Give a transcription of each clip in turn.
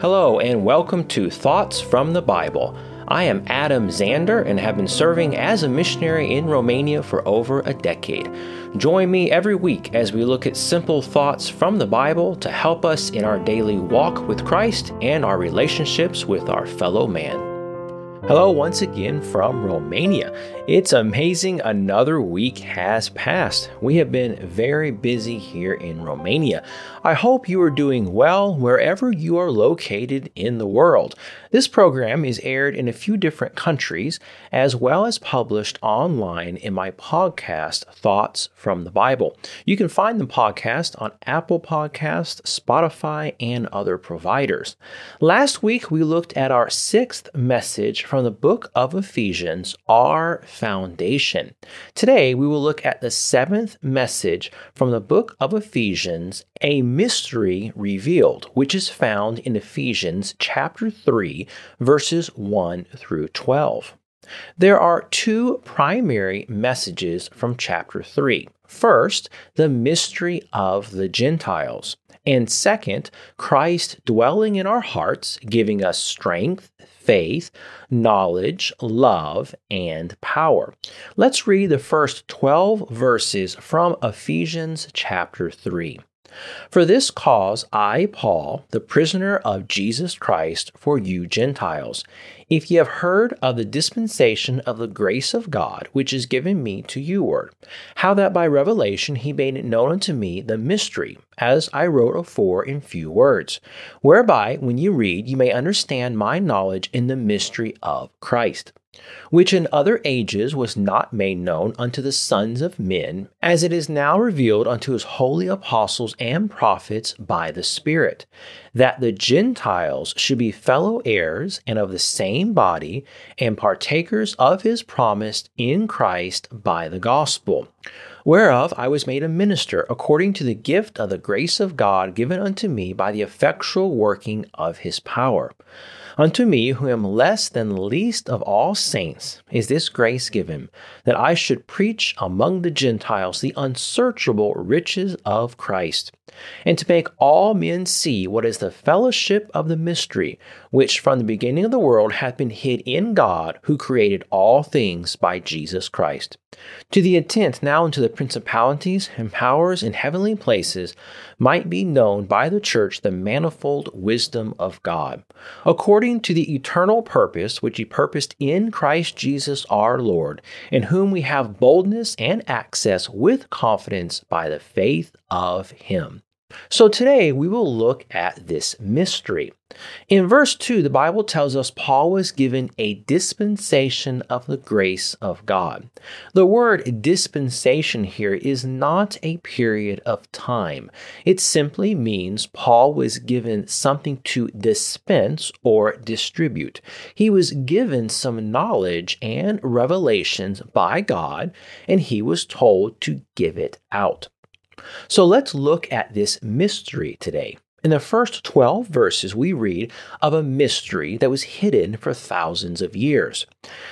Hello, and welcome to Thoughts from the Bible. I am Adam Zander and have been serving as a missionary in Romania for over a decade. Join me every week as we look at simple thoughts from the Bible to help us in our daily walk with Christ and our relationships with our fellow man. Hello, once again from Romania. It's amazing another week has passed. We have been very busy here in Romania. I hope you are doing well wherever you are located in the world. This program is aired in a few different countries as well as published online in my podcast, Thoughts from the Bible. You can find the podcast on Apple Podcast, Spotify, and other providers. Last week, we looked at our sixth message from the book of Ephesians, Our Foundation. Today, we will look at the seventh message from the book of Ephesians, A Mystery Revealed, which is found in Ephesians chapter 3, verses 1 through 12. There are two primary messages from chapter 3. First, the mystery of the Gentiles. And second, Christ dwelling in our hearts, giving us strength, faith, knowledge, love, and power. Let's read the first 12 verses from Ephesians chapter 3. For this cause I, Paul, the prisoner of Jesus Christ, for you Gentiles, if ye have heard of the dispensation of the grace of God, which is given me to you word, how that by revelation he made it known unto me the mystery, as I wrote afore in few words, whereby, when you read, you may understand my knowledge in the mystery of Christ which in other ages was not made known unto the sons of men, as it is now revealed unto his holy apostles and prophets by the Spirit, that the Gentiles should be fellow heirs and of the same body, and partakers of his promise in Christ by the gospel. Whereof I was made a minister according to the gift of the grace of God given unto me by the effectual working of his power. Unto me, who am less than least of all saints, is this grace given, that I should preach among the Gentiles the unsearchable riches of Christ, and to make all men see what is the fellowship of the mystery, which from the beginning of the world hath been hid in God, who created all things by Jesus Christ. To the intent now unto the principalities and powers in heavenly places might be known by the church the manifold wisdom of God, according to the eternal purpose which he purposed in Christ Jesus our Lord, in whom we have boldness and access with confidence by the faith of him. So today we will look at this mystery. In verse 2, the Bible tells us Paul was given a dispensation of the grace of God. The word dispensation here is not a period of time. It simply means Paul was given something to dispense or distribute. He was given some knowledge and revelations by God, and he was told to give it out. So let's look at this mystery today. In the first 12 verses, we read of a mystery that was hidden for thousands of years.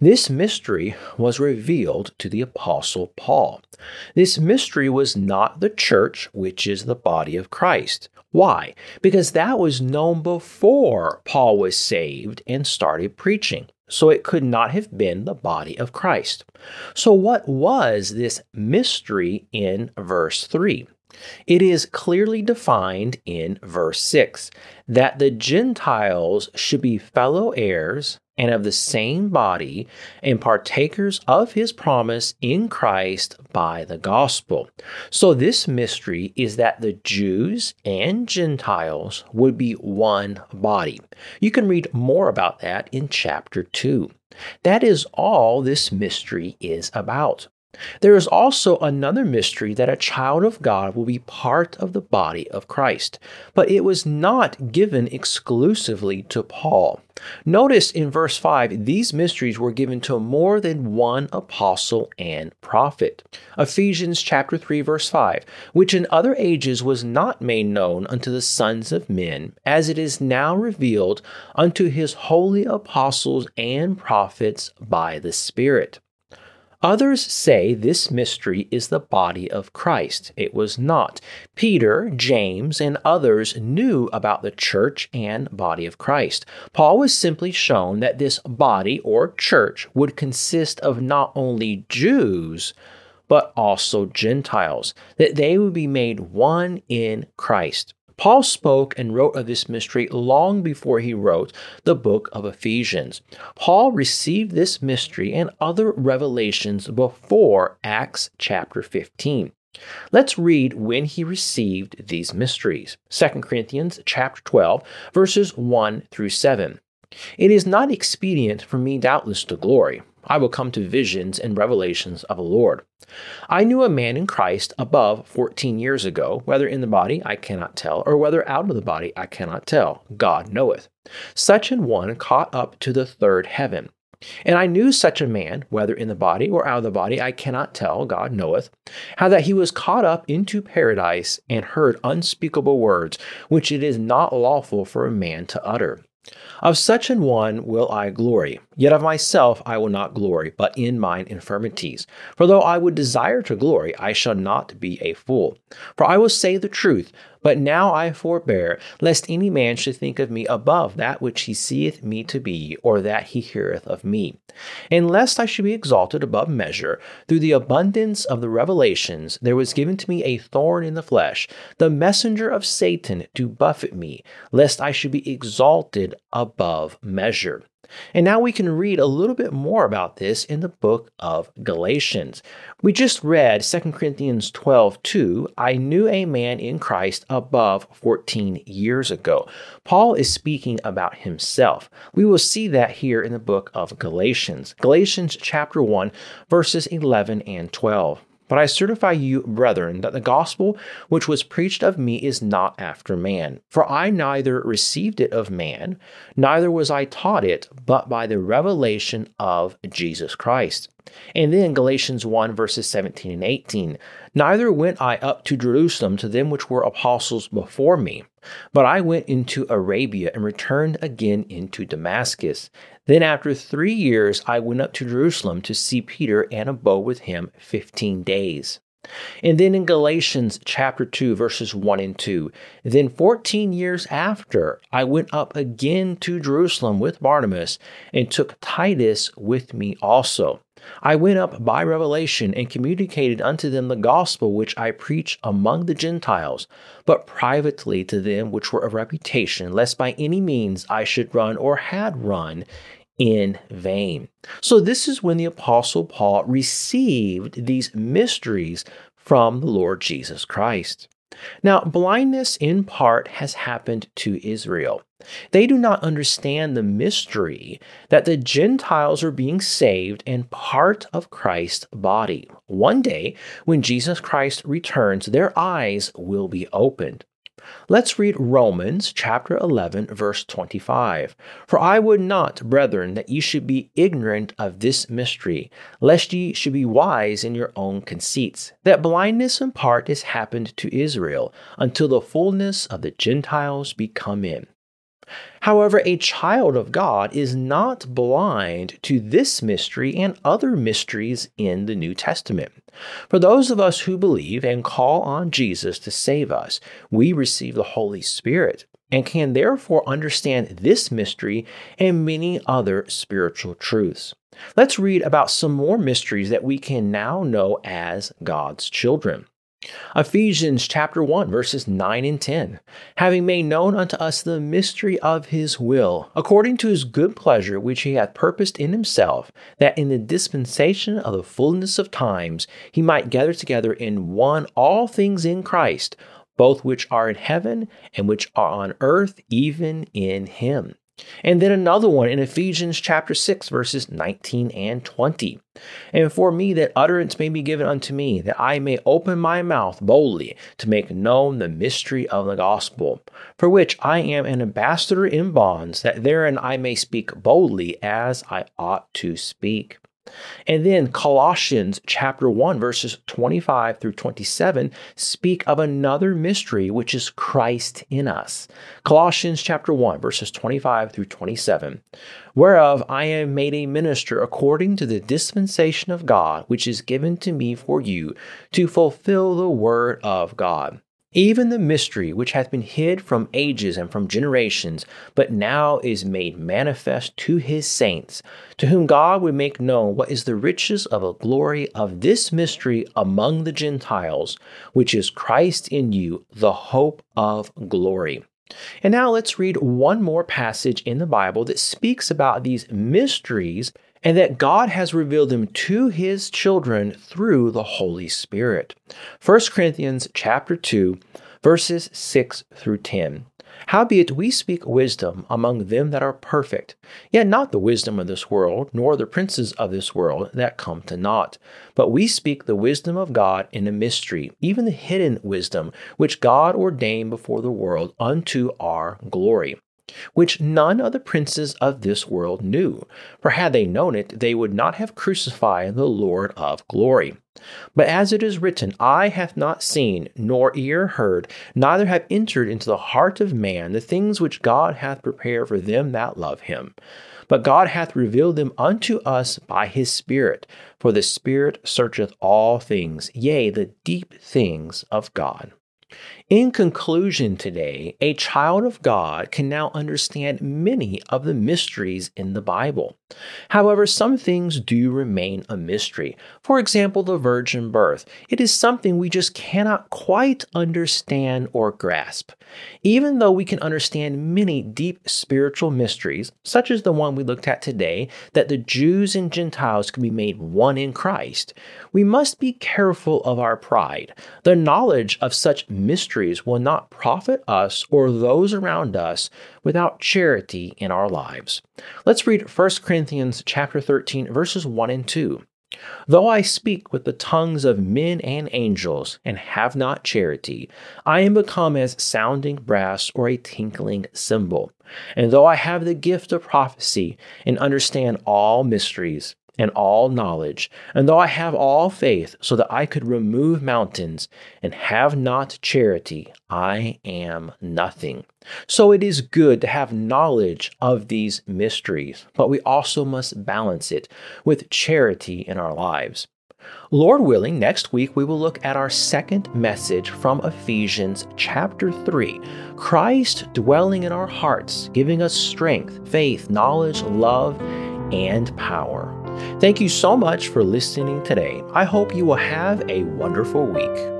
This mystery was revealed to the Apostle Paul. This mystery was not the church, which is the body of Christ. Why? Because that was known before Paul was saved and started preaching so it could not have been the body of Christ. So, what was this mystery in verse 3? It is clearly defined in verse 6 that the Gentiles should be fellow heirs and of the same body, and partakers of his promise in Christ by the gospel. So, this mystery is that the Jews and Gentiles would be one body. You can read more about that in chapter 2. That is all this mystery is about. There is also another mystery that a child of God will be part of the body of Christ, but it was not given exclusively to Paul. Notice in verse 5, these mysteries were given to more than one apostle and prophet. Ephesians chapter 3 verse 5, which in other ages was not made known unto the sons of men, as it is now revealed unto his holy apostles and prophets by the Spirit. Others say this mystery is the body of Christ. It was not. Peter, James, and others knew about the church and body of Christ. Paul was simply shown that this body or church would consist of not only Jews, but also Gentiles, that they would be made one in Christ. Paul spoke and wrote of this mystery long before he wrote the book of Ephesians. Paul received this mystery and other revelations before Acts chapter 15. Let's read when he received these mysteries. 2 Corinthians chapter 12 verses 1 through 7. It is not expedient for me doubtless to glory I will come to visions and revelations of the Lord. I knew a man in Christ above 14 years ago, whether in the body I cannot tell, or whether out of the body I cannot tell. God knoweth. Such an one caught up to the third heaven. And I knew such a man, whether in the body or out of the body, I cannot tell, God knoweth, how that he was caught up into paradise and heard unspeakable words, which it is not lawful for a man to utter. Of such an one will I glory. Yet of myself I will not glory, but in mine infirmities. For though I would desire to glory, I shall not be a fool. For I will say the truth, but now I forbear, lest any man should think of me above that which he seeth me to be, or that he heareth of me. And lest I should be exalted above measure, through the abundance of the revelations, there was given to me a thorn in the flesh, the messenger of Satan to buffet me, lest I should be exalted above measure. And now we can read a little bit more about this in the book of Galatians. We just read 2 Corinthians 12 2. I knew a man in Christ above 14 years ago. Paul is speaking about himself. We will see that here in the book of Galatians. Galatians chapter 1, verses 11 and 12. But I certify you, brethren, that the gospel which was preached of me is not after man. For I neither received it of man, neither was I taught it, but by the revelation of Jesus Christ. And then Galatians 1, verses 17 and 18. Neither went I up to Jerusalem to them which were apostles before me, but I went into Arabia and returned again into Damascus. Then after three years I went up to Jerusalem to see Peter and abode with him fifteen days. And then in Galatians chapter 2, verses 1 and 2, then 14 years after, I went up again to Jerusalem with Barnabas and took Titus with me also. I went up by revelation and communicated unto them the gospel which I preach among the Gentiles, but privately to them which were of reputation, lest by any means I should run or had run in vain. So, this is when the Apostle Paul received these mysteries from the Lord Jesus Christ. Now, blindness in part has happened to Israel. They do not understand the mystery that the Gentiles are being saved and part of Christ's body. One day, when Jesus Christ returns, their eyes will be opened. Let's read Romans chapter 11 verse 25. For I would not, brethren, that ye should be ignorant of this mystery, lest ye should be wise in your own conceits, that blindness in part is happened to Israel, until the fullness of the Gentiles be come in. However, a child of God is not blind to this mystery and other mysteries in the New Testament. For those of us who believe and call on Jesus to save us, we receive the Holy Spirit and can therefore understand this mystery and many other spiritual truths. Let's read about some more mysteries that we can now know as God's children. Ephesians chapter 1 verses 9 and 10 having made known unto us the mystery of his will according to his good pleasure which he hath purposed in himself that in the dispensation of the fullness of times he might gather together in one all things in Christ both which are in heaven and which are on earth even in him and then another one in Ephesians chapter 6, verses 19 and 20. And for me that utterance may be given unto me, that I may open my mouth boldly to make known the mystery of the gospel, for which I am an ambassador in bonds, that therein I may speak boldly as I ought to speak. And then Colossians chapter 1 verses 25 through 27 speak of another mystery which is Christ in us. Colossians chapter 1 verses 25 through 27. Whereof I am made a minister according to the dispensation of God which is given to me for you to fulfill the word of God even the mystery which hath been hid from ages and from generations, but now is made manifest to his saints, to whom God would make known what is the riches of the glory of this mystery among the Gentiles, which is Christ in you, the hope of glory. And now let's read one more passage in the Bible that speaks about these mysteries and that God has revealed them to his children through the Holy Spirit. 1 Corinthians chapter 2 verses 6 through 10. Howbeit we speak wisdom among them that are perfect, yet not the wisdom of this world, nor the princes of this world that come to naught. But we speak the wisdom of God in a mystery, even the hidden wisdom, which God ordained before the world unto our glory which none of the princes of this world knew. For had they known it, they would not have crucified the Lord of glory. But as it is written, Eye hath not seen, nor ear heard, neither have entered into the heart of man the things which God hath prepared for them that love him. But God hath revealed them unto us by his Spirit, for the Spirit searcheth all things, yea, the deep things of God. In conclusion, today, a child of God can now understand many of the mysteries in the Bible. However, some things do remain a mystery. For example, the virgin birth. It is something we just cannot quite understand or grasp. Even though we can understand many deep spiritual mysteries, such as the one we looked at today, that the Jews and Gentiles can be made one in Christ, we must be careful of our pride. The knowledge of such mysteries will not profit us or those around us without charity in our lives. Let's read 1 Corinthians chapter 13 verses 1 and 2. Though I speak with the tongues of men and angels and have not charity, I am become as sounding brass or a tinkling cymbal. And though I have the gift of prophecy and understand all mysteries and all knowledge, and though I have all faith so that I could remove mountains, and have not charity, I am nothing. So it is good to have knowledge of these mysteries, but we also must balance it with charity in our lives. Lord willing, next week we will look at our second message from Ephesians chapter 3 Christ dwelling in our hearts, giving us strength, faith, knowledge, love, and power. Thank you so much for listening today. I hope you will have a wonderful week.